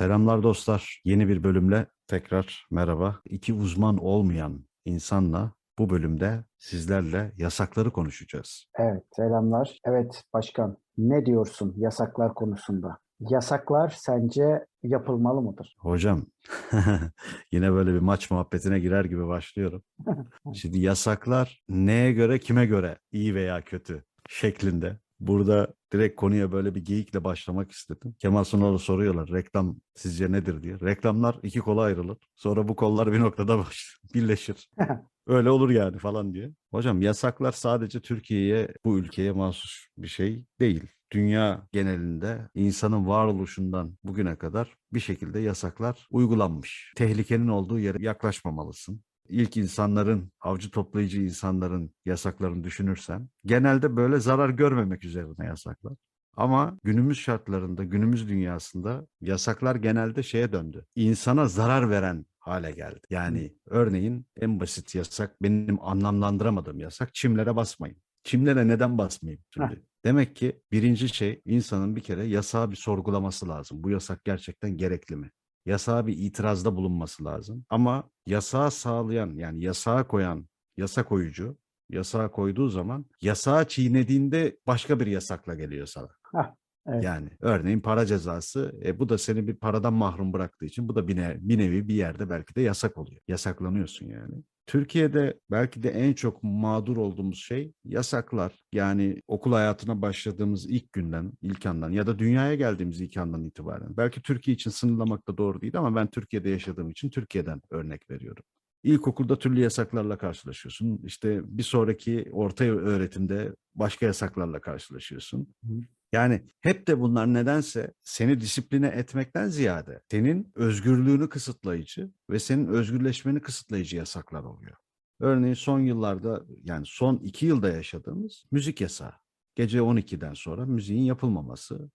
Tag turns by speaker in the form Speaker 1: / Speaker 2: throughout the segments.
Speaker 1: Selamlar dostlar. Yeni bir bölümle tekrar merhaba. İki uzman olmayan insanla bu bölümde sizlerle yasakları konuşacağız.
Speaker 2: Evet, selamlar. Evet başkan, ne diyorsun yasaklar konusunda? Yasaklar sence yapılmalı mıdır?
Speaker 1: Hocam yine böyle bir maç muhabbetine girer gibi başlıyorum. Şimdi yasaklar neye göre kime göre iyi veya kötü şeklinde. Burada direkt konuya böyle bir geyikle başlamak istedim. Kemal Sunal'a soruyorlar reklam sizce nedir diye. Reklamlar iki kola ayrılır. Sonra bu kollar bir noktada baş, birleşir. Öyle olur yani falan diye. Hocam yasaklar sadece Türkiye'ye, bu ülkeye mahsus bir şey değil. Dünya genelinde insanın varoluşundan bugüne kadar bir şekilde yasaklar uygulanmış. Tehlikenin olduğu yere yaklaşmamalısın. İlk insanların, avcı toplayıcı insanların yasaklarını düşünürsen genelde böyle zarar görmemek üzerine yasaklar. Ama günümüz şartlarında, günümüz dünyasında yasaklar genelde şeye döndü. İnsana zarar veren hale geldi. Yani örneğin en basit yasak, benim anlamlandıramadığım yasak çimlere basmayın. Çimlere neden basmayayım şimdi? Demek ki birinci şey insanın bir kere yasağı bir sorgulaması lazım. Bu yasak gerçekten gerekli mi? Yasağa bir itirazda bulunması lazım. Ama yasağı sağlayan yani yasağa koyan yasa koyucu yasağa koyduğu zaman yasağı çiğnediğinde başka bir yasakla geliyor sana.
Speaker 2: Hah, evet.
Speaker 1: Yani örneğin para cezası e, bu da seni bir paradan mahrum bıraktığı için bu da bir, ne- bir nevi bir yerde belki de yasak oluyor. Yasaklanıyorsun yani. Türkiye'de belki de en çok mağdur olduğumuz şey yasaklar. Yani okul hayatına başladığımız ilk günden, ilk andan ya da dünyaya geldiğimiz ilk andan itibaren. Belki Türkiye için sınırlamak da doğru değil ama ben Türkiye'de yaşadığım için Türkiye'den örnek veriyorum. İlkokulda türlü yasaklarla karşılaşıyorsun. İşte bir sonraki orta öğretimde başka yasaklarla karşılaşıyorsun. Yani hep de bunlar nedense seni disipline etmekten ziyade senin özgürlüğünü kısıtlayıcı ve senin özgürleşmeni kısıtlayıcı yasaklar oluyor. Örneğin son yıllarda yani son iki yılda yaşadığımız müzik yasağı. Gece 12'den sonra müziğin yapılmaması.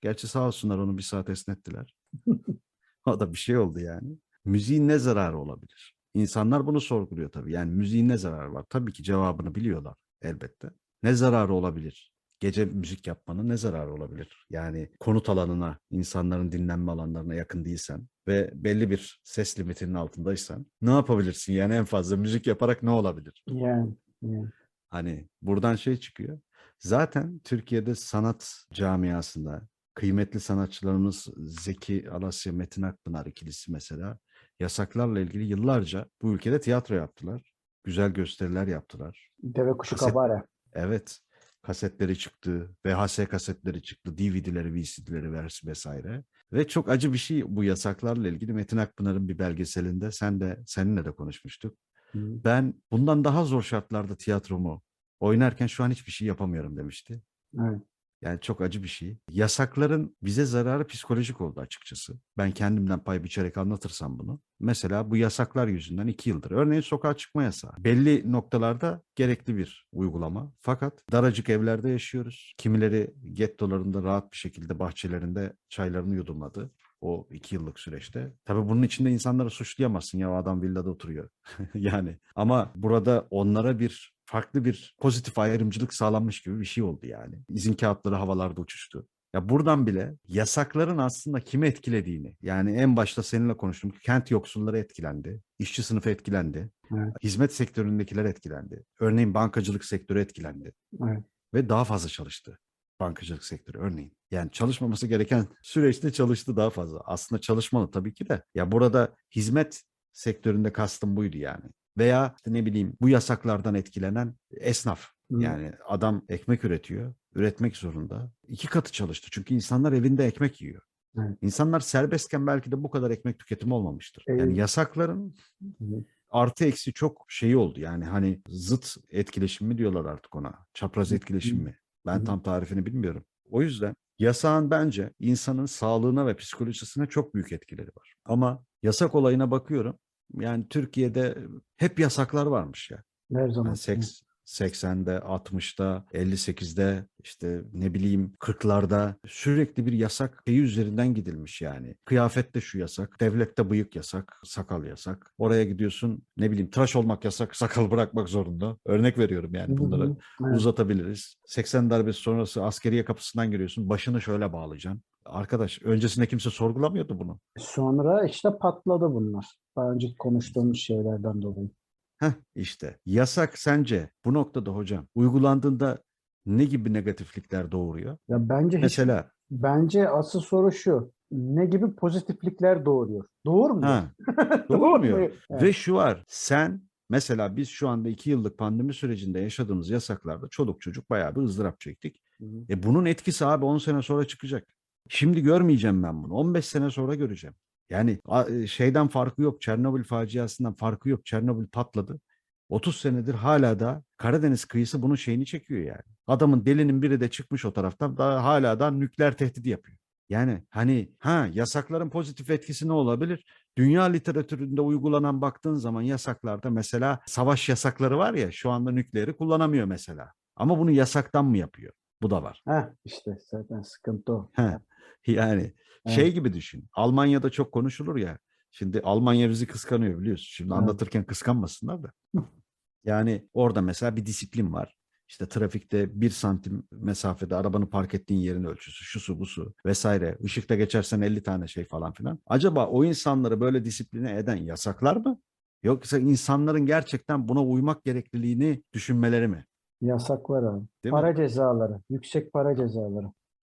Speaker 1: Gerçi sağ olsunlar onu bir saat esnettiler. o da bir şey oldu yani. Müziğin ne zararı olabilir? İnsanlar bunu sorguluyor tabii. Yani müziğin ne zararı var? Tabii ki cevabını biliyorlar elbette. Ne zararı olabilir? Gece müzik yapmanın ne zararı olabilir? Yani konut alanına, insanların dinlenme alanlarına yakın değilsen ve belli bir ses limitinin altındaysan ne yapabilirsin? Yani en fazla müzik yaparak ne olabilir?
Speaker 2: Yani, yani.
Speaker 1: Hani buradan şey çıkıyor. Zaten Türkiye'de sanat camiasında kıymetli sanatçılarımız Zeki Alasya, Metin Akpınar ikilisi mesela yasaklarla ilgili yıllarca bu ülkede tiyatro yaptılar. Güzel gösteriler yaptılar.
Speaker 2: Deve kuşu
Speaker 1: Kaset-
Speaker 2: kabare.
Speaker 1: Evet, kasetleri çıktı, VHS kasetleri çıktı, DVD'leri, VCD'leri vesaire. Ve çok acı bir şey bu yasaklarla ilgili Metin Akpınar'ın bir belgeselinde sen de seninle de konuşmuştuk.
Speaker 2: Hı.
Speaker 1: Ben bundan daha zor şartlarda tiyatromu oynarken şu an hiçbir şey yapamıyorum demişti.
Speaker 2: Evet.
Speaker 1: Yani çok acı bir şey. Yasakların bize zararı psikolojik oldu açıkçası. Ben kendimden pay biçerek anlatırsam bunu. Mesela bu yasaklar yüzünden iki yıldır. Örneğin sokağa çıkma yasağı. Belli noktalarda gerekli bir uygulama. Fakat daracık evlerde yaşıyoruz. Kimileri gettolarında rahat bir şekilde bahçelerinde çaylarını yudumladı o iki yıllık süreçte. Tabii bunun içinde insanları suçlayamazsın ya adam villada oturuyor. yani ama burada onlara bir farklı bir pozitif ayrımcılık sağlanmış gibi bir şey oldu yani. İzin kağıtları havalarda uçuştu. Ya buradan bile yasakların aslında kimi etkilediğini yani en başta seninle konuştum kent yoksulları etkilendi, işçi sınıfı etkilendi,
Speaker 2: Evet.
Speaker 1: hizmet sektöründekiler etkilendi. Örneğin bankacılık sektörü etkilendi
Speaker 2: Evet.
Speaker 1: ve daha fazla çalıştı bankacılık sektörü örneğin. Yani çalışmaması gereken süreçte çalıştı daha fazla. Aslında çalışmalı tabii ki de. Ya burada hizmet sektöründe kastım buydu yani. Veya ne bileyim bu yasaklardan etkilenen esnaf.
Speaker 2: Hı.
Speaker 1: Yani adam ekmek üretiyor, üretmek zorunda. İki katı çalıştı çünkü insanlar evinde ekmek yiyor.
Speaker 2: Evet.
Speaker 1: İnsanlar serbestken belki de bu kadar ekmek tüketimi olmamıştır. Yani
Speaker 2: Evet.
Speaker 1: yasakların
Speaker 2: Hı.
Speaker 1: artı eksi çok şeyi oldu. Yani hani zıt etkileşim mi diyorlar artık ona. Çapraz etkileşim mi? Ben
Speaker 2: Hı.
Speaker 1: tam tarifini bilmiyorum. O yüzden yasağın bence insanın sağlığına ve psikolojisine çok büyük etkileri var. Ama yasak olayına bakıyorum. Yani Türkiye'de hep yasaklar varmış ya.
Speaker 2: Her zaman.
Speaker 1: Yani seks, 80'de, 60'da, 58'de, işte ne bileyim 40'larda sürekli bir yasak şeyi üzerinden gidilmiş yani. Kıyafette şu yasak, devlette bıyık yasak, sakal yasak. Oraya gidiyorsun ne bileyim tıraş olmak yasak, sakal bırakmak zorunda. Örnek veriyorum yani bunları.
Speaker 2: Evet.
Speaker 1: uzatabiliriz. 80 darbesi sonrası askeriye kapısından giriyorsun, başını şöyle bağlayacaksın. Arkadaş öncesinde kimse sorgulamıyordu bunu.
Speaker 2: Sonra işte patladı bunlar. Daha önce konuştuğumuz şeylerden dolayı.
Speaker 1: Heh, işte yasak sence bu noktada hocam uygulandığında ne gibi negatiflikler doğuruyor?
Speaker 2: Ya bence hiç,
Speaker 1: Mesela
Speaker 2: bence asıl soru şu. Ne gibi pozitiflikler doğuruyor? Doğurmuyor.
Speaker 1: ha,
Speaker 2: Doğurmuyor.
Speaker 1: doğurmuyor.
Speaker 2: Evet.
Speaker 1: Ve şu var sen mesela biz şu anda iki yıllık pandemi sürecinde yaşadığımız yasaklarda çoluk çocuk bayağı bir ızdırap çektik.
Speaker 2: Hı hı.
Speaker 1: E bunun etkisi abi 10 sene sonra çıkacak. Şimdi görmeyeceğim ben bunu. 15 sene sonra göreceğim. Yani e, şeyden farkı yok. Çernobil faciasından farkı yok. Çernobil patladı. 30 senedir hala da Karadeniz kıyısı bunun şeyini çekiyor yani. Adamın delinin biri de çıkmış o taraftan daha hala da nükleer tehdidi yapıyor. Yani hani ha yasakların pozitif etkisi ne olabilir? Dünya literatüründe uygulanan baktığın zaman yasaklarda mesela savaş yasakları var ya şu anda nükleeri kullanamıyor mesela. Ama bunu yasaktan mı yapıyor? Bu da var.
Speaker 2: Heh, işte zaten sıkıntı o.
Speaker 1: He. Yani şey gibi düşün. Almanya'da çok konuşulur ya. Şimdi Almanya bizi kıskanıyor biliyorsun. Şimdi
Speaker 2: Evet.
Speaker 1: anlatırken kıskanmasınlar da. Yani orada mesela bir disiplin var. İşte trafikte bir santim mesafede arabanı park ettiğin yerin ölçüsü, şu su bu su vesaire. Işıkta geçersen 50 tane şey falan filan. Acaba o insanları böyle disipline eden yasaklar mı? Yoksa insanların gerçekten buna uymak gerekliliğini düşünmeleri mi?
Speaker 2: Yasak var abi.
Speaker 1: Değil mi?
Speaker 2: para cezaları. Yüksek para cezaları.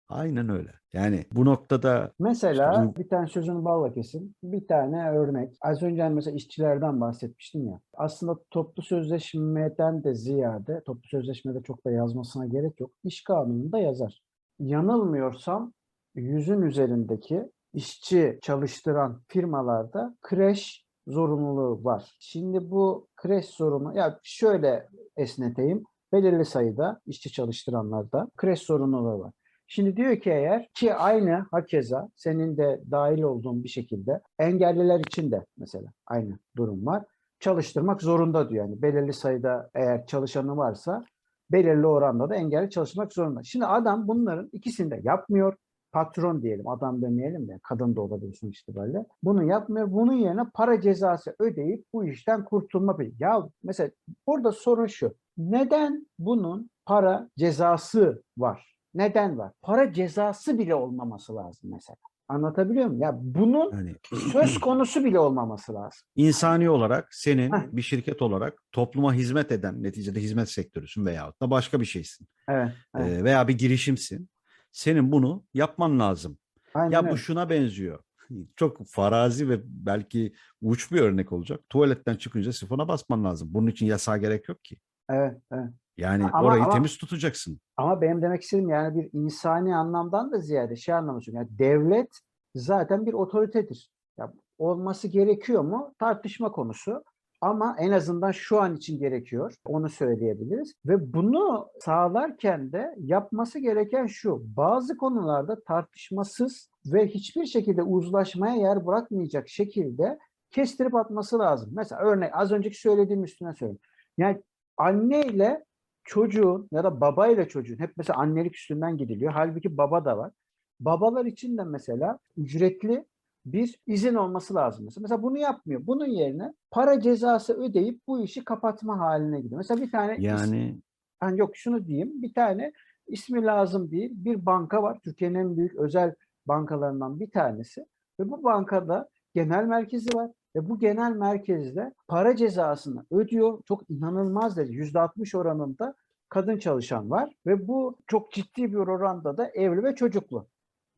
Speaker 1: Aynen öyle. Yani bu noktada
Speaker 2: Mesela bir tane sözünü balla kesin. Bir tane örnek. Az önce hani mesela işçilerden bahsetmiştim ya. Aslında toplu sözleşmeden de ziyade, toplu sözleşmede çok da yazmasına gerek yok. İş kanununda yazar. Yanılmıyorsam yüzün üzerindeki işçi çalıştıran firmalarda kreş zorunluluğu var. Şimdi bu kreş sorunu, ya şöyle esneteyim. Belirli sayıda işçi çalıştıranlarda kreş sorumluluğu var. Şimdi diyor ki eğer ki aynı hakeza senin de dahil olduğun bir şekilde engelliler için de mesela aynı durum var. Çalıştırmak zorunda diyor. Yani belirli sayıda eğer çalışanı varsa belirli oranda da engelli çalışmak zorunda. Şimdi adam bunların ikisini de yapmıyor. Patron diyelim, adam demeyelim de kadın da olabilir sonuç itibariyle. Bunu yapmıyor. Bunun yerine para cezası ödeyip bu işten kurtulma. Ya mesela burada sorun şu. Neden bunun para cezası var? Neden var? Para cezası bile olmaması lazım mesela. Anlatabiliyor muyum? Ya bunun
Speaker 1: yani
Speaker 2: söz konusu bile olmaması lazım.
Speaker 1: insani olarak senin
Speaker 2: Heh.
Speaker 1: bir şirket olarak topluma hizmet eden neticede hizmet sektörüsün veyahut da başka bir şeysin
Speaker 2: Evet. evet.
Speaker 1: Ee, veya bir girişimsin. Senin bunu yapman lazım.
Speaker 2: Aynen
Speaker 1: Ya
Speaker 2: öyle.
Speaker 1: bu şuna benziyor. Çok farazi ve belki uç bir örnek olacak. Tuvaletten çıkınca sifona basman lazım. Bunun için yasağa gerek yok ki.
Speaker 2: Evet, evet.
Speaker 1: Yani
Speaker 2: Ama-
Speaker 1: orayı
Speaker 2: ama-
Speaker 1: temiz tutacaksın.
Speaker 2: Ama benim demek istediğim yani bir insani anlamdan da ziyade şey anlamışım. Yani devlet zaten bir otoritedir. Ya olması gerekiyor mu? Tartışma konusu. Ama en azından şu an için gerekiyor. Onu söyleyebiliriz. Ve bunu sağlarken de yapması gereken şu. Bazı konularda tartışmasız ve hiçbir şekilde uzlaşmaya yer bırakmayacak şekilde kestirip atması lazım. Mesela örnek az önceki söylediğim üstüne söyleyeyim. Yani anne ile çocuğun ya da baba ile çocuğun hep mesela annelik üstünden gidiliyor. Halbuki baba da var. Babalar için de mesela ücretli bir izin olması lazım. Mesela, bunu yapmıyor. Bunun yerine para cezası ödeyip bu işi kapatma haline gidiyor. Mesela bir tane
Speaker 1: Yani
Speaker 2: yani yok şunu diyeyim. Bir tane ismi lazım değil. Bir banka var. Türkiye'nin en büyük özel bankalarından bir tanesi. Ve bu bankada genel merkezi var. Ve bu genel merkezde para cezasını ödüyor. Çok inanılmaz derece. %60 oranında kadın çalışan var. Ve bu çok ciddi bir oranda da evli ve çocuklu.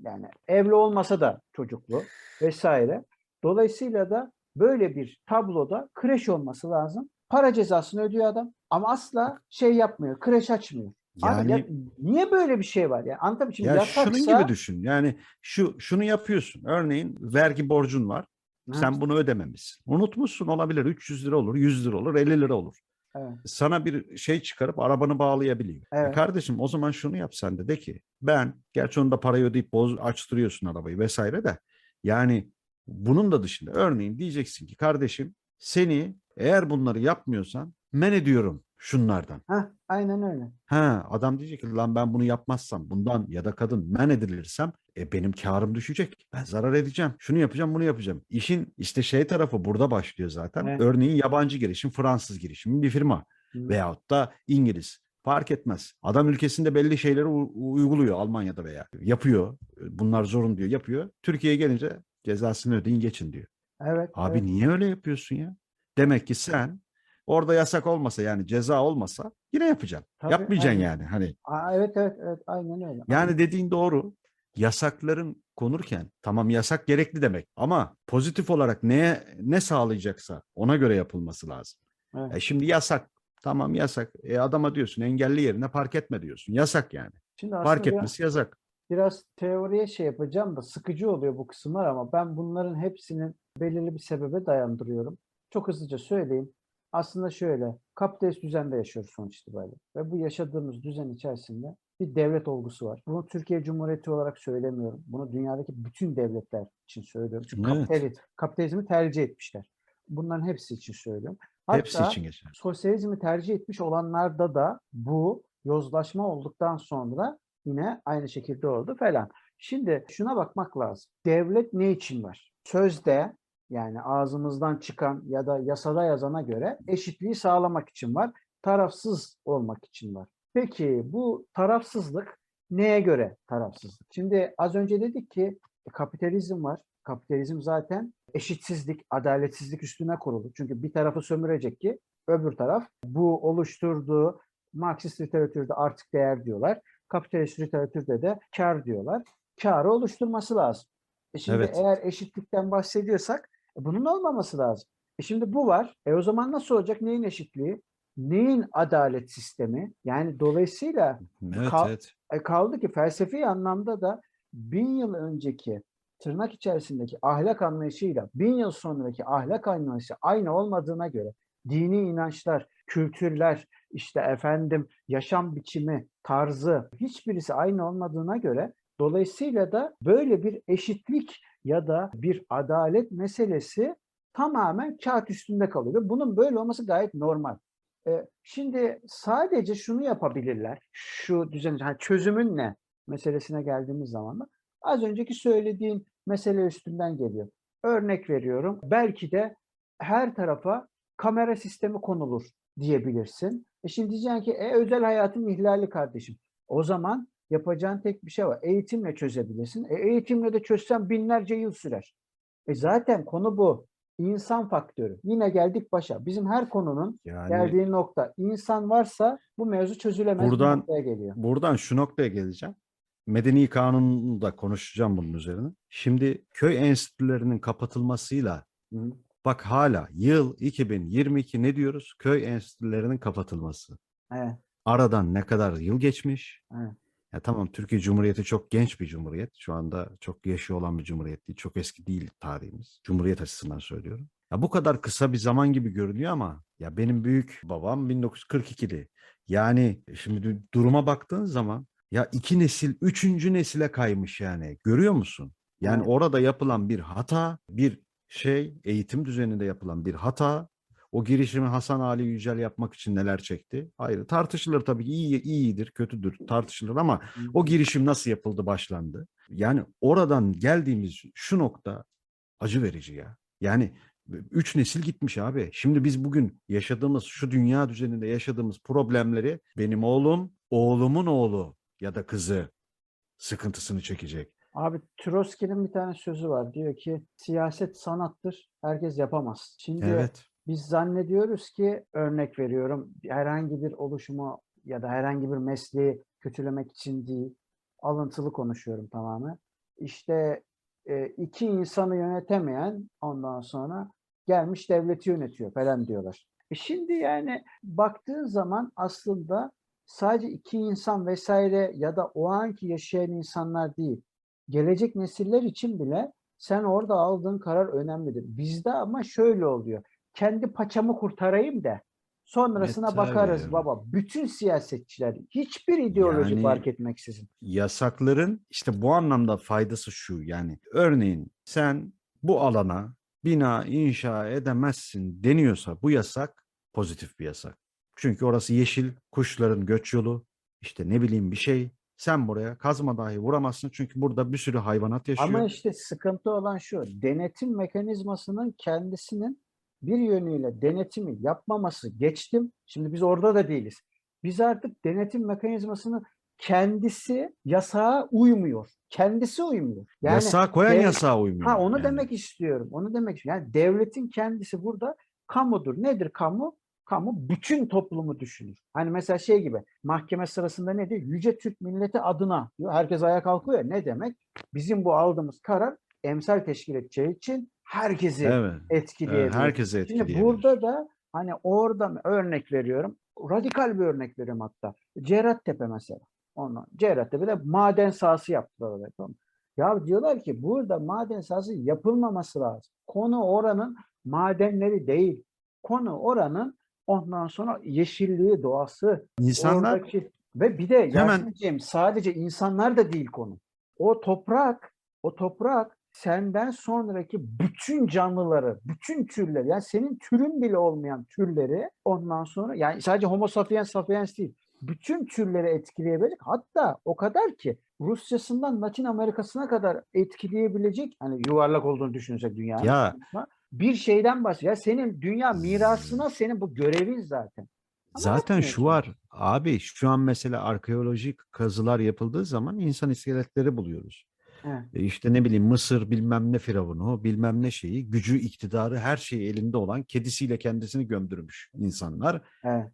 Speaker 2: Yani evli olmasa da çocuklu vesaire. Dolayısıyla da böyle bir tabloda kreş olması lazım. Para cezasını ödüyor adam ama asla şey yapmıyor, kreş açmıyor. Abi
Speaker 1: yani
Speaker 2: ya niye böyle bir şey var ya? Anlatabiliyor muyum?
Speaker 1: ya
Speaker 2: Yasaksa-
Speaker 1: şunun gibi düşün. Yani şu şunu yapıyorsun. Örneğin vergi borcun var.
Speaker 2: Ha,
Speaker 1: Sen bunu ödememişsin. Unutmuşsun olabilir. 300 lira olur, 100 lira olur, 50 lira olur.
Speaker 2: Evet.
Speaker 1: Sana bir şey çıkarıp arabanı bağlayabiliyor. E
Speaker 2: Evet.
Speaker 1: kardeşim o zaman şunu yap sen de de ki ben gerçi onu da parayı ödeyip boz, açtırıyorsun arabayı vesaire de yani bunun da dışında örneğin diyeceksin ki kardeşim seni eğer bunları yapmıyorsan men ediyorum şunlardan.
Speaker 2: Heh, aynen öyle.
Speaker 1: Ha adam diyecek ki lan ben bunu yapmazsam bundan ya da kadın men edilirsem e, benim karım düşecek. Ben zarar edeceğim. Şunu yapacağım bunu yapacağım. İşin işte şey tarafı burada başlıyor zaten.
Speaker 2: Evet.
Speaker 1: Örneğin yabancı girişim Fransız girişimi bir firma
Speaker 2: Hı.
Speaker 1: veyahut da İngiliz. Fark etmez. Adam ülkesinde belli şeyleri uyguluyor Almanya'da veya yapıyor. Bunlar zorun diyor, yapıyor. Türkiye'ye gelince cezasını ödeyin geçin diyor.
Speaker 2: Evet.
Speaker 1: Abi
Speaker 2: evet.
Speaker 1: niye öyle yapıyorsun ya? Demek ki sen orada yasak olmasa yani ceza olmasa yine yapacaksın.
Speaker 2: Tabii,
Speaker 1: Yapmayacaksın
Speaker 2: aynen.
Speaker 1: yani. Hani
Speaker 2: Aa, evet evet evet aynen öyle.
Speaker 1: yani dediğin doğru. Yasakların konurken tamam yasak gerekli demek ama pozitif olarak neye ne sağlayacaksa ona göre yapılması lazım.
Speaker 2: Evet.
Speaker 1: E şimdi yasak. Tamam yasak. E adama diyorsun engelli yerine park etme diyorsun. Yasak yani.
Speaker 2: Şimdi
Speaker 1: Park
Speaker 2: aslında biraz-
Speaker 1: etmesi yasak.
Speaker 2: biraz teoriye şey yapacağım da sıkıcı oluyor bu kısımlar ama ben bunların hepsinin belirli bir sebebe dayandırıyorum. Çok hızlıca söyleyeyim. Aslında şöyle, kapitalist düzende yaşıyoruz sonuç itibariyle. Ve bu yaşadığımız düzen içerisinde bir devlet olgusu var. Bunu Türkiye Cumhuriyeti olarak söylemiyorum. Bunu dünyadaki bütün devletler için söylüyorum. Çünkü
Speaker 1: Evet.
Speaker 2: kapitali- kapitalizmi tercih etmişler. Bunların hepsi için söylüyorum.
Speaker 1: Hepsi
Speaker 2: Hatta-
Speaker 1: için geçer.
Speaker 2: sosyalizmi tercih etmiş olanlarda da bu yozlaşma olduktan sonra yine aynı şekilde oldu falan. Şimdi şuna bakmak lazım. Devlet ne için var? Sözde yani ağzımızdan çıkan ya da yasada yazana göre eşitliği sağlamak için var. Tarafsız olmak için var. Peki bu tarafsızlık neye göre tarafsızlık? Şimdi az önce dedik ki e, kapitalizm var. Kapitalizm zaten eşitsizlik, adaletsizlik üstüne kurulu. Çünkü bir tarafı sömürecek ki öbür taraf bu oluşturduğu Marksist literatürde artık değer diyorlar. Kapitalist literatürde de kar diyorlar. Karı oluşturması lazım. E şimdi
Speaker 1: Evet.
Speaker 2: eğer eşitlikten bahsediyorsak e bunun olmaması lazım. E şimdi bu var. E o zaman nasıl olacak? Neyin eşitliği? Neyin adalet sistemi? Yani dolayısıyla
Speaker 1: Evet
Speaker 2: Kal-
Speaker 1: evet.
Speaker 2: e kaldı ki felsefi anlamda da bin yıl önceki tırnak içerisindeki ahlak anlayışıyla bin yıl sonraki ahlak anlayışı aynı olmadığına göre dini inançlar, kültürler, işte efendim yaşam biçimi, tarzı hiçbirisi aynı olmadığına göre dolayısıyla da böyle bir eşitlik ya da bir adalet meselesi tamamen kağıt üstünde kalıyor. Bunun böyle olması gayet normal. Şimdi sadece şunu yapabilirler. Şu düzen, hani çözümün ne meselesine geldiğimiz zaman da az önceki söylediğin mesele üstünden geliyor. Örnek veriyorum. Belki de her tarafa kamera sistemi konulur diyebilirsin. E şimdi diyeceksin ki e, özel hayatın ihlali kardeşim. O zaman yapacağın tek bir şey var. Eğitimle çözebilirsin. E, eğitimle de çözsen binlerce yıl sürer. E zaten konu bu. İnsan faktörü. Yine geldik başa. Bizim her konunun
Speaker 1: Yani
Speaker 2: geldiği nokta. İnsan varsa bu mevzu çözülemez
Speaker 1: Buradan-
Speaker 2: noktaya geliyor.
Speaker 1: buradan şu noktaya geleceğim. Medeni kanunu da konuşacağım bunun üzerine. Şimdi köy enstitülerinin kapatılmasıyla
Speaker 2: Hı.
Speaker 1: bak hala yıl 2022 ne diyoruz? Köy enstitülerinin kapatılması.
Speaker 2: Evet.
Speaker 1: Aradan ne kadar yıl geçmiş?
Speaker 2: Evet.
Speaker 1: Ya tamam Türkiye Cumhuriyeti çok genç bir cumhuriyet. Şu anda çok yaşı olan bir cumhuriyet değil. Çok eski değil tarihimiz. Cumhuriyet açısından söylüyorum. Ya bu kadar kısa bir zaman gibi görünüyor ama ya benim büyük babam 1942'li. Yani şimdi du- duruma baktığın zaman ya iki nesil, üçüncü nesile kaymış yani. Görüyor musun? Yani orada yapılan bir hata, bir şey, eğitim düzeninde yapılan bir hata. O girişimi Hasan Ali Yücel yapmak için neler çekti? Ayrı tartışılır tabii ki iyi, iyidir, kötüdür tartışılır ama o girişim nasıl yapıldı, başlandı? Yani oradan geldiğimiz şu nokta acı verici ya. Yani üç nesil gitmiş abi. Şimdi biz bugün yaşadığımız şu dünya düzeninde yaşadığımız problemleri benim oğlum, oğlumun oğlu ya da kızı sıkıntısını çekecek.
Speaker 2: Abi Trotsky'nin bir tane sözü var. Diyor ki siyaset sanattır. Herkes yapamaz. Şimdi
Speaker 1: Evet.
Speaker 2: Biz zannediyoruz ki örnek veriyorum herhangi bir oluşumu ya da herhangi bir mesleği kötülemek için değil. Alıntılı konuşuyorum tamamen. İşte e, iki insanı yönetemeyen ondan sonra gelmiş devleti yönetiyor falan diyorlar. E şimdi yani baktığın zaman aslında sadece iki insan vesaire ya da o anki yaşayan insanlar değil. Gelecek nesiller için bile sen orada aldığın karar önemlidir. Bizde ama şöyle oluyor. Kendi paçamı kurtarayım da sonrasına
Speaker 1: tabii.
Speaker 2: bakarız baba. Bütün siyasetçiler hiçbir ideoloji
Speaker 1: Yani-
Speaker 2: fark etmeksizin.
Speaker 1: Yasakların işte bu anlamda faydası şu yani örneğin sen bu alana bina inşa edemezsin deniyorsa bu yasak pozitif bir yasak. Çünkü orası yeşil, kuşların göç yolu, işte ne bileyim bir şey. Sen buraya kazma dahi vuramazsın çünkü burada bir sürü hayvanat yaşıyor.
Speaker 2: Ama işte sıkıntı olan şu. Denetim mekanizmasının kendisinin bir yönüyle denetimi yapmaması geçtim. Şimdi biz orada da değiliz. Biz artık denetim mekanizmasını kendisi yasağa uymuyor. Kendisi uymuyor. Yani
Speaker 1: yasağa koyan
Speaker 2: dev-
Speaker 1: yasağa uymuyor.
Speaker 2: Ha onu
Speaker 1: yani.
Speaker 2: demek istiyorum. Onu demek istiyorum. Yani devletin kendisi burada kamudur. Nedir kamu? Kamu bütün toplumu düşünür. Hani mesela şey gibi mahkeme sırasında ne diyor? Yüce Türk milleti adına diyor. Herkes ayağa kalkıyor. Ne demek? Bizim bu aldığımız karar emsal teşkil edeceği için herkesi
Speaker 1: Evet. evet
Speaker 2: etkileyebilir.
Speaker 1: herkese
Speaker 2: Şimdi
Speaker 1: etkileyebilir.
Speaker 2: burada da hani orada örnek veriyorum. Radikal bir örnek veriyorum hatta. Cerattepe mesela. Ondan. Cerattepe'de maden sahası yaptılar oraya. Tamam. Ya diyorlar ki burada maden sahası yapılmaması lazım. Konu oranın madenleri değil. Konu oranın ondan sonra yeşilliği, doğası,
Speaker 1: İnsanlar
Speaker 2: oradaki ve bir de
Speaker 1: Hemen-
Speaker 2: sadece insanlar da değil konu. O toprak, o toprak senden sonraki bütün canlıları, bütün türleri, yani senin türün bile olmayan türleri ondan sonra yani sadece Homo sapiens sapiens değil, bütün türleri etkileyebilecek. Hatta o kadar ki Rusya'sından Latin Amerika'sına kadar etkileyebilecek hani yuvarlak olduğunu düşünürsek dünyanın
Speaker 1: Ya.
Speaker 2: bir şeyden bahsediyor. Ya senin dünya mirasına senin bu görevin zaten. Ama
Speaker 1: Zaten şu var abi şu an mesela arkeolojik kazılar yapıldığı zaman insan iskeletleri buluyoruz.
Speaker 2: Evet.
Speaker 1: E işte ne bileyim Mısır bilmem ne firavunu bilmem ne şeyi gücü iktidarı her şeyi elinde olan kedisiyle kendisini gömdürmüş insanlar.
Speaker 2: Evet.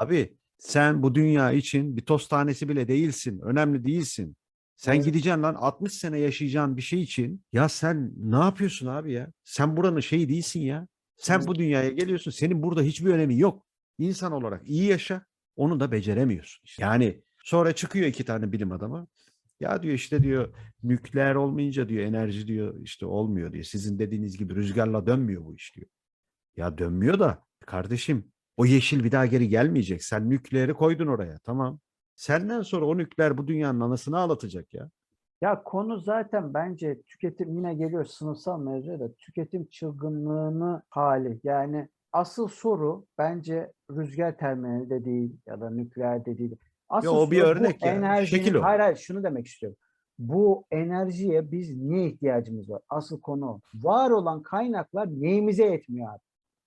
Speaker 1: Abi sen bu dünya için bir toz tanesi bile değilsin. Önemli değilsin. Sen
Speaker 2: Evet.
Speaker 1: gideceksin lan 60 sene yaşayacağın bir şey için. Ya sen ne yapıyorsun abi ya? Sen buranın şeyi değilsin ya. Sen
Speaker 2: Evet.
Speaker 1: bu dünyaya geliyorsun. Senin burada hiçbir önemi yok. İnsan olarak iyi yaşa. Onu da beceremiyorsun. işte. Yani sonra çıkıyor iki tane bilim adamı. Ya diyor işte diyor nükleer olmayınca diyor enerji diyor işte olmuyor diyor. Sizin dediğiniz gibi rüzgarla dönmüyor bu iş diyor. Ya dönmüyor da kardeşim o yeşil bir daha geri gelmeyecek. Sen nükleeri koydun oraya tamam. Senden sonra o nükleer bu dünyanın anasını ağlatacak ya.
Speaker 2: Ya konu zaten bence tüketim yine geliyor sınıfsal mevzuya da tüketim çılgınlığını hali. Yani asıl soru bence rüzgar terminali de değil ya da nükleer de değil. Asıl
Speaker 1: o bir örnek ya,
Speaker 2: enerjinin-
Speaker 1: şekil o.
Speaker 2: Hayır hayır şunu demek istiyorum. Bu enerjiye biz niye ihtiyacımız var? Asıl konu o. Var olan kaynaklar neyimize yetmiyor abi?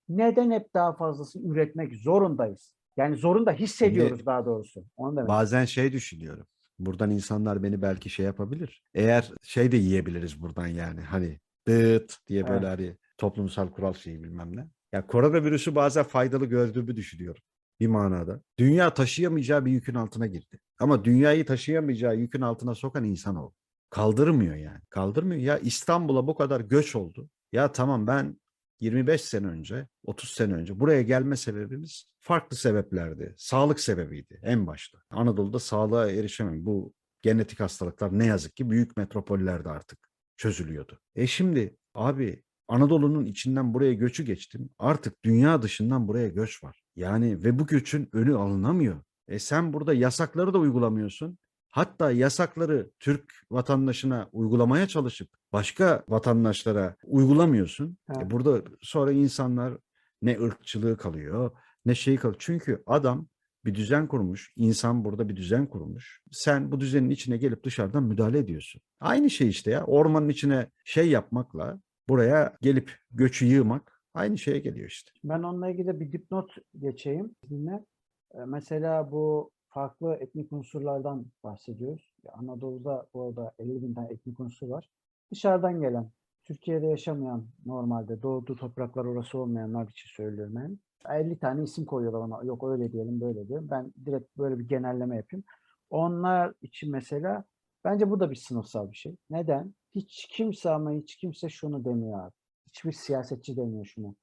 Speaker 2: Neden hep daha fazlasını üretmek zorundayız? Yani zorunda hissediyoruz daha doğrusu. Onu demek
Speaker 1: Bazen şey düşünüyorum. Buradan insanlar beni belki şey yapabilir. Eğer şey de yiyebiliriz buradan yani. Hani dıt diye böyle hani toplumsal kural şeyi bilmem ne. Ya koronavirüsü bazen faydalı gördüğümü düşünüyorum. Bir manada. Dünya taşıyamayacağı bir yükün altına girdi. Ama dünyayı taşıyamayacağı yükün altına sokan insan oldu. Kaldırmıyor yani. Kaldırmıyor. Ya İstanbul'a bu kadar göç oldu. Ya tamam ben 25 sene önce, 30 sene önce buraya gelme sebebimiz farklı sebeplerdi. Sağlık sebebiydi en başta. Anadolu'da sağlığa erişemem. Bu genetik hastalıklar ne yazık ki büyük metropollerde artık çözülüyordu. E şimdi abi Anadolu'nun içinden buraya göçü geçtim. Artık dünya dışından buraya göç var. Yani ve bu göçün önü alınamıyor. E sen burada yasakları da uygulamıyorsun. Hatta yasakları Türk vatandaşına uygulamaya çalışıp başka vatandaşlara uygulamıyorsun. E burada sonra insanlar ne ırkçılığı kalıyor ne şey kalıyor. Çünkü adam bir düzen kurmuş. insan burada bir düzen kurmuş. Sen bu düzenin içine gelip dışarıdan müdahale ediyorsun. Aynı şey işte ya. Ormanın içine şey yapmakla buraya gelip göçü yığmak aynı şeye geliyor işte.
Speaker 2: Ben onunla ilgili bir dipnot geçeyim. Dinle. Ee, Mesela bu farklı etnik unsurlardan bahsediyoruz. Anadolu'da bu arada 50 bin tane etnik unsur var. Dışarıdan gelen, Türkiye'de yaşamayan normalde doğduğu topraklar orası olmayanlar için söylüyorum ben. 50 tane isim koyuyorlar ona. Yok öyle diyelim böyle diyelim. Ben direkt böyle bir genelleme yapayım. Onlar için mesela bence bu da bir sınıfsal bir şey. Neden? Hiç kimse ama hiç kimse şunu demiyor abi. Hiçbir siyasetçi demiyor şunu.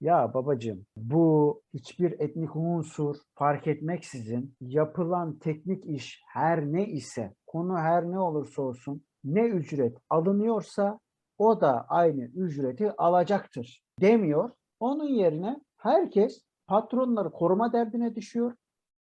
Speaker 2: Ya babacığım bu hiçbir etnik unsur fark etmeksizin yapılan teknik iş her ne ise konu her ne olursa olsun ne ücret alınıyorsa o da aynı ücreti alacaktır demiyor. Onun yerine herkes patronları koruma derdine düşüyor.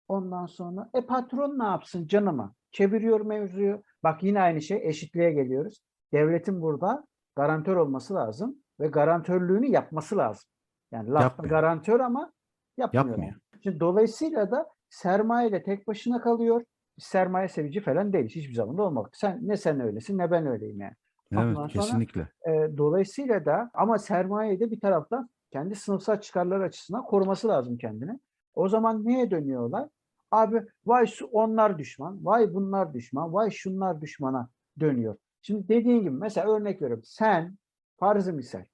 Speaker 2: Ondan sonra e patron ne yapsın canıma? Çeviriyor mevzuyu. Bak yine aynı şey eşitliğe geliyoruz. Devletin burada garantör olması lazım ve garantörlüğünü yapması lazım. Yani lafta garantör ama yapmıyor.
Speaker 1: Yapmıyor.
Speaker 2: Şimdi dolayısıyla da sermayeyle tek başına kalıyor. Sermaye sevici falan değil. Hiçbir zaman da olmak. Sen ne sen öylesin ne ben öyleyim yani. Ondan
Speaker 1: Evet
Speaker 2: sonra-
Speaker 1: kesinlikle.
Speaker 2: E, dolayısıyla da ama sermayeyi de bir taraftan kendi sınıfsal çıkarları açısından koruması lazım kendini. O zaman neye dönüyorlar? Abi vay su- onlar düşman, vay bunlar düşman, vay şunlar düşmana dönüyor. Şimdi dediğin gibi mesela örnek veriyorum. Sen farzı misal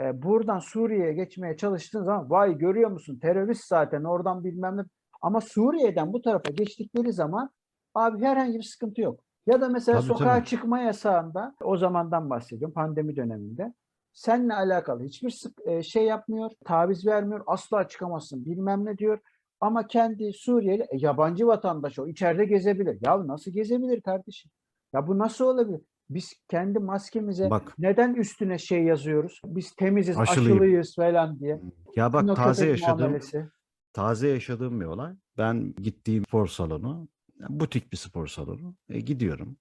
Speaker 2: e, buradan Suriye'ye geçmeye çalıştığın zaman vay görüyor musun terörist zaten oradan bilmem ne. Ama Suriye'den bu tarafa geçtikleri zaman abi herhangi bir sıkıntı yok. Ya da mesela
Speaker 1: Tabii,
Speaker 2: sokağa
Speaker 1: tabii.
Speaker 2: çıkma yasağında o zamandan bahsediyorum pandemi döneminde. Seninle alakalı hiçbir sık, e, şey yapmıyor, taviz vermiyor, asla çıkamazsın bilmem ne diyor. Ama kendi Suriyeli e, yabancı vatandaş o içeride gezebilir. Ya nasıl gezebilir kardeşim? Ya bu nasıl olabilir? Biz kendi maskemize
Speaker 1: Bak
Speaker 2: neden üstüne şey yazıyoruz? Biz temiziz,
Speaker 1: Aşılıyım.
Speaker 2: aşılıyız falan diye.
Speaker 1: ya bak
Speaker 2: Nokta
Speaker 1: taze yaşadığım
Speaker 2: muamelesi.
Speaker 1: taze yaşadığım bir olay. Ben gittiğim spor salonu, butik bir spor salonu. E, gidiyorum.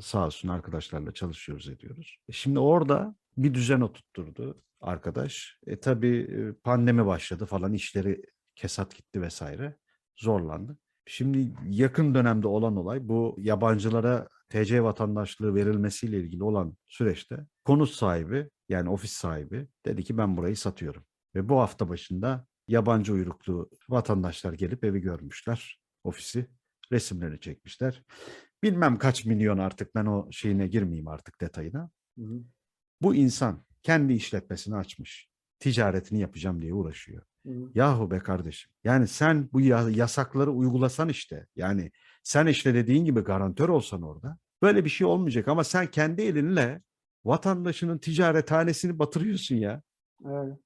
Speaker 1: Sağ olsun arkadaşlarla çalışıyoruz ediyoruz. E, şimdi orada bir düzen oturtturdu arkadaş. E tabii e, pandemi başladı falan işleri kesat gitti vesaire. Zorlandı. Şimdi yakın dönemde olan olay bu yabancılara TC vatandaşlığı verilmesiyle ilgili olan süreçte konut sahibi yani ofis sahibi dedi ki ben burayı satıyorum. Ve bu hafta başında yabancı uyruklu vatandaşlar gelip evi görmüşler, ofisi, resimlerini çekmişler. Bilmem kaç milyon artık ben o şeyine girmeyeyim artık detayına.
Speaker 2: Hı hı.
Speaker 1: Bu insan kendi işletmesini açmış. Ticaretini yapacağım diye uğraşıyor. Yahu be kardeşim. Yani sen bu ya- yasakları uygulasan işte. Yani sen işte dediğin gibi garantör olsan orada. Böyle bir şey olmayacak ama sen kendi elinle vatandaşının ticarethanesini batırıyorsun ya.
Speaker 2: Öyle.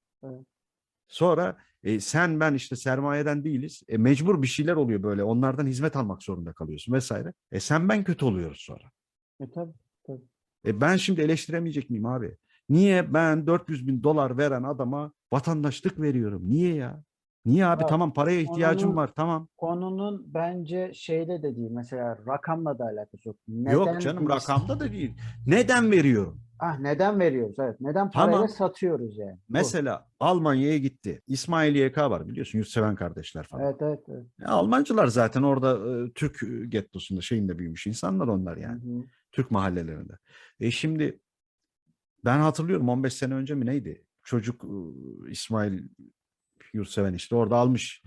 Speaker 1: Sonra e, sen ben işte sermayeden değiliz. E, mecbur bir şeyler oluyor böyle. Onlardan hizmet almak zorunda kalıyorsun vesaire. E sen ben kötü oluyoruz sonra.
Speaker 2: E tabii.
Speaker 1: E ben şimdi eleştiremeyecek miyim abi? Niye ben 400 bin dolar veren adama vatandaşlık veriyorum? Niye ya? Niye abi?
Speaker 2: Ya,
Speaker 1: tamam paraya ihtiyacım
Speaker 2: onun-
Speaker 1: var tamam.
Speaker 2: Konunun bence şeyle de değil mesela rakamla da alakası yok. Neden
Speaker 1: Yok canım rakamda da değil. Neden veriyorum?
Speaker 2: Ah neden veriyoruz? Evet. Neden parayla
Speaker 1: Tamam.
Speaker 2: satıyoruz yani? Bu.
Speaker 1: Mesela Almanya'ya gitti. İsmail YK var biliyorsun yurtseven kardeşler falan.
Speaker 2: Evet evet. evet.
Speaker 1: Ya Almancılar zaten orada e, Türk gettosunda şeyinde büyümüş insanlar onlar yani.
Speaker 2: Hı hı.
Speaker 1: Türk mahallelerinde. E şimdi ben hatırlıyorum 15 sene önce mi neydi? Çocuk e, İsmail Yurtseven işte orada almış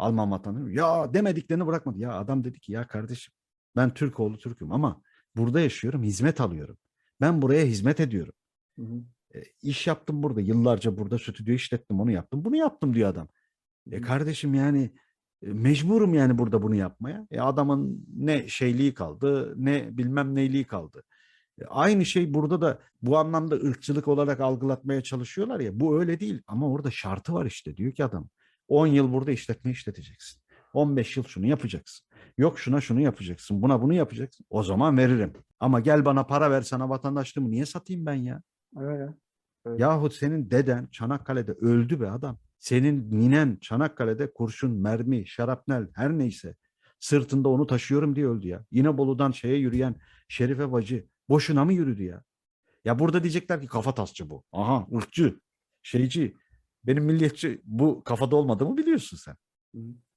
Speaker 1: Alman vatandaşı. Ya demediklerini bırakmadı. Ya adam dedi ki ya kardeşim ben Türk oğlu Türk'üm ama burada yaşıyorum hizmet alıyorum. Ben buraya hizmet ediyorum.
Speaker 2: Hı hı.
Speaker 1: E, iş yaptım burada yıllarca burada stüdyo işlettim onu yaptım bunu yaptım diyor adam.
Speaker 2: Hı
Speaker 1: E
Speaker 2: hı.
Speaker 1: kardeşim yani e, mecburum yani burada bunu yapmaya. E adamın ne şeyliği kaldı ne bilmem neyliği kaldı. Aynı şey burada da bu anlamda ırkçılık olarak algılatmaya çalışıyorlar ya. Bu öyle değil ama orada şartı var işte diyor ki adam. 10 yıl burada işletme işleteceksin. 15 yıl şunu yapacaksın. Yok şuna şunu yapacaksın. Buna bunu yapacaksın. O zaman veririm. Ama gel bana para ver sana vatandaşlığımı niye satayım ben ya?
Speaker 2: Öyle. Öyle.
Speaker 1: Yahut senin deden Çanakkale'de öldü be adam. Senin ninen Çanakkale'de kurşun, mermi, şarapnel her neyse sırtında onu taşıyorum diye öldü ya. İnebolu'dan şeye yürüyen Şerife Bacı boşuna mı yürüdü ya? Ya burada diyecekler ki kafa tasçı bu. Aha ırkçı, şeyci. Benim milliyetçi bu kafada olmadığımı biliyorsun sen.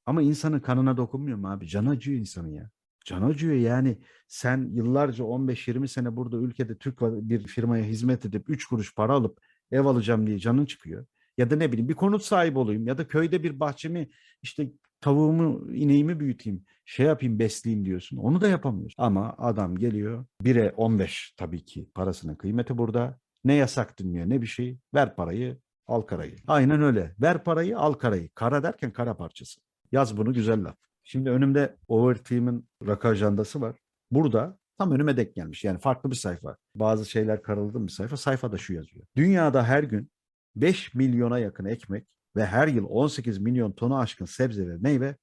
Speaker 1: Ama insanın kanına dokunmuyor mu abi? Can acıyor insanın ya. Can acıyor yani sen yıllarca 15-20 sene burada ülkede Türk bir firmaya hizmet edip 3 kuruş para alıp ev alacağım diye canın çıkıyor. Ya da ne bileyim bir konut sahibi olayım ya da köyde bir bahçemi işte tavuğumu ineğimi büyüteyim şey yapayım besleyeyim diyorsun. Onu da yapamıyorsun. Ama adam geliyor 1'e 15 tabii ki parasının kıymeti burada. Ne yasak dinliyor ne bir şey. Ver parayı al karayı. Aynen öyle. Ver parayı al karayı. Kara derken kara parçası. Yaz bunu güzel laf. Şimdi önümde Overteam'in rakı ajandası var. Burada tam önüme denk gelmiş. Yani farklı bir sayfa. Bazı şeyler karaladığım bir sayfa. Sayfada şu yazıyor. Dünyada her gün 5 milyona yakın ekmek ve her yıl 18 milyon tonu aşkın sebze ve meyve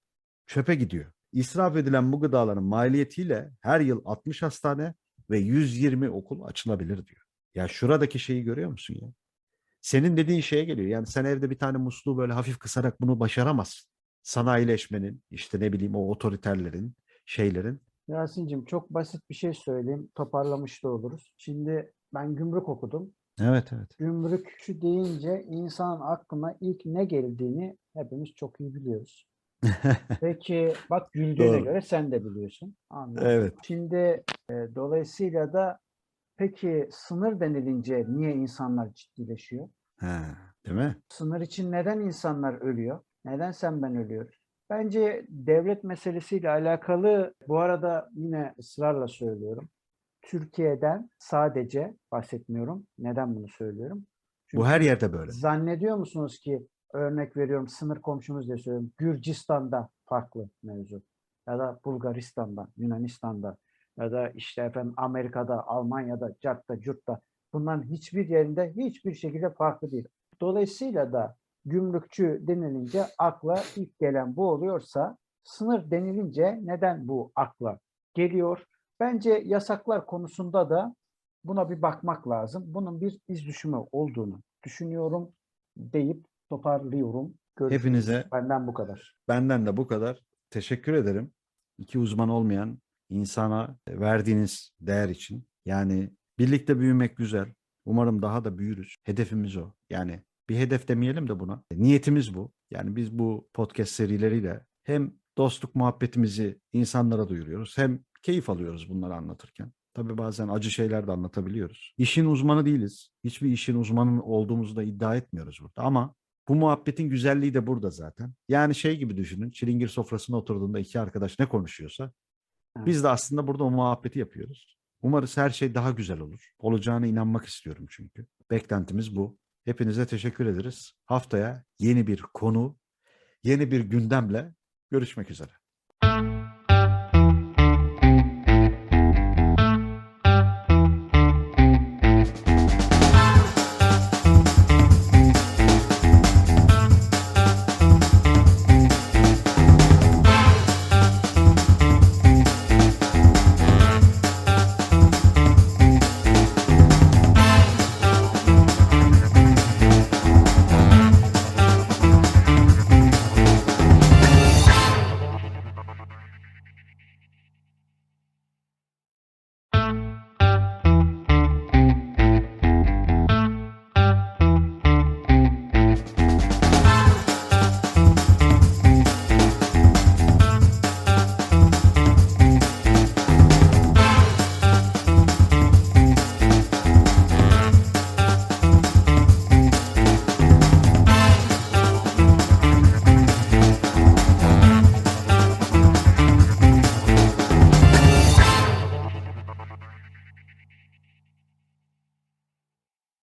Speaker 1: çöpe gidiyor. İsraf edilen bu gıdaların maliyetiyle her yıl 60 hastane ve 120 okul açılabilir diyor. Ya şuradaki şeyi görüyor musun ya? Senin dediğin şeye geliyor. Yani sen evde bir tane musluğu böyle hafif kısarak bunu başaramazsın. Sanayileşmenin, işte ne bileyim o otoriterlerin, şeylerin.
Speaker 2: Yasin'cim çok basit bir şey söyleyeyim. Toparlamış da oluruz. Şimdi ben gümrük okudum.
Speaker 1: Evet evet.
Speaker 2: Gümrükçü deyince insanın aklına ilk ne geldiğini hepimiz çok iyi biliyoruz. Peki bak güldüğüne
Speaker 1: Doğru.
Speaker 2: göre sen de biliyorsun. Anladım.
Speaker 1: evet.
Speaker 2: Şimdi e, dolayısıyla da peki sınır denilince niye insanlar ciddileşiyor?
Speaker 1: Ha, değil mi?
Speaker 2: Sınır için neden insanlar ölüyor? Neden sen ben ölüyoruz? Bence devlet meselesiyle alakalı bu arada yine ısrarla söylüyorum. Türkiye'den sadece bahsetmiyorum. Neden bunu söylüyorum?
Speaker 1: Bu her yerde böyle.
Speaker 2: Zannediyor musunuz ki örnek veriyorum sınır komşumuz diye söylüyorum. Gürcistan'da farklı mevzu. Ya da Bulgaristan'da, Yunanistan'da ya da işte efendim Amerika'da, Almanya'da, Cart'ta, Curt'ta bunların hiçbir yerinde hiçbir şekilde farklı değil. Dolayısıyla da gümrükçü denilince akla ilk gelen bu oluyorsa sınır denilince neden bu akla geliyor? Bence yasaklar konusunda da buna bir bakmak lazım. Bunun bir iz düşümü olduğunu düşünüyorum deyip toparlıyorum. Görüşürüz.
Speaker 1: Hepinize
Speaker 2: Benden bu kadar.
Speaker 1: Benden de bu kadar. Teşekkür ederim. İki uzman olmayan insana verdiğiniz değer için. Yani birlikte büyümek güzel. Umarım daha da büyürüz. Hedefimiz o. Yani bir hedef demeyelim de buna. Niyetimiz bu. Yani biz bu podcast serileriyle hem dostluk muhabbetimizi insanlara duyuruyoruz hem keyif alıyoruz bunları anlatırken. Tabii bazen acı şeyler de anlatabiliyoruz. İşin uzmanı değiliz. Hiçbir işin uzmanı olduğumuzu da iddia etmiyoruz burada. Ama bu muhabbetin güzelliği de burada zaten. Yani şey gibi düşünün. Çilingir sofrasına oturduğunda iki arkadaş ne konuşuyorsa biz de aslında burada o muhabbeti yapıyoruz. Umarız her şey daha güzel olur. Olacağına inanmak istiyorum çünkü. Beklentimiz bu. Hepinize teşekkür ederiz. Haftaya yeni bir konu, yeni bir gündemle görüşmek üzere.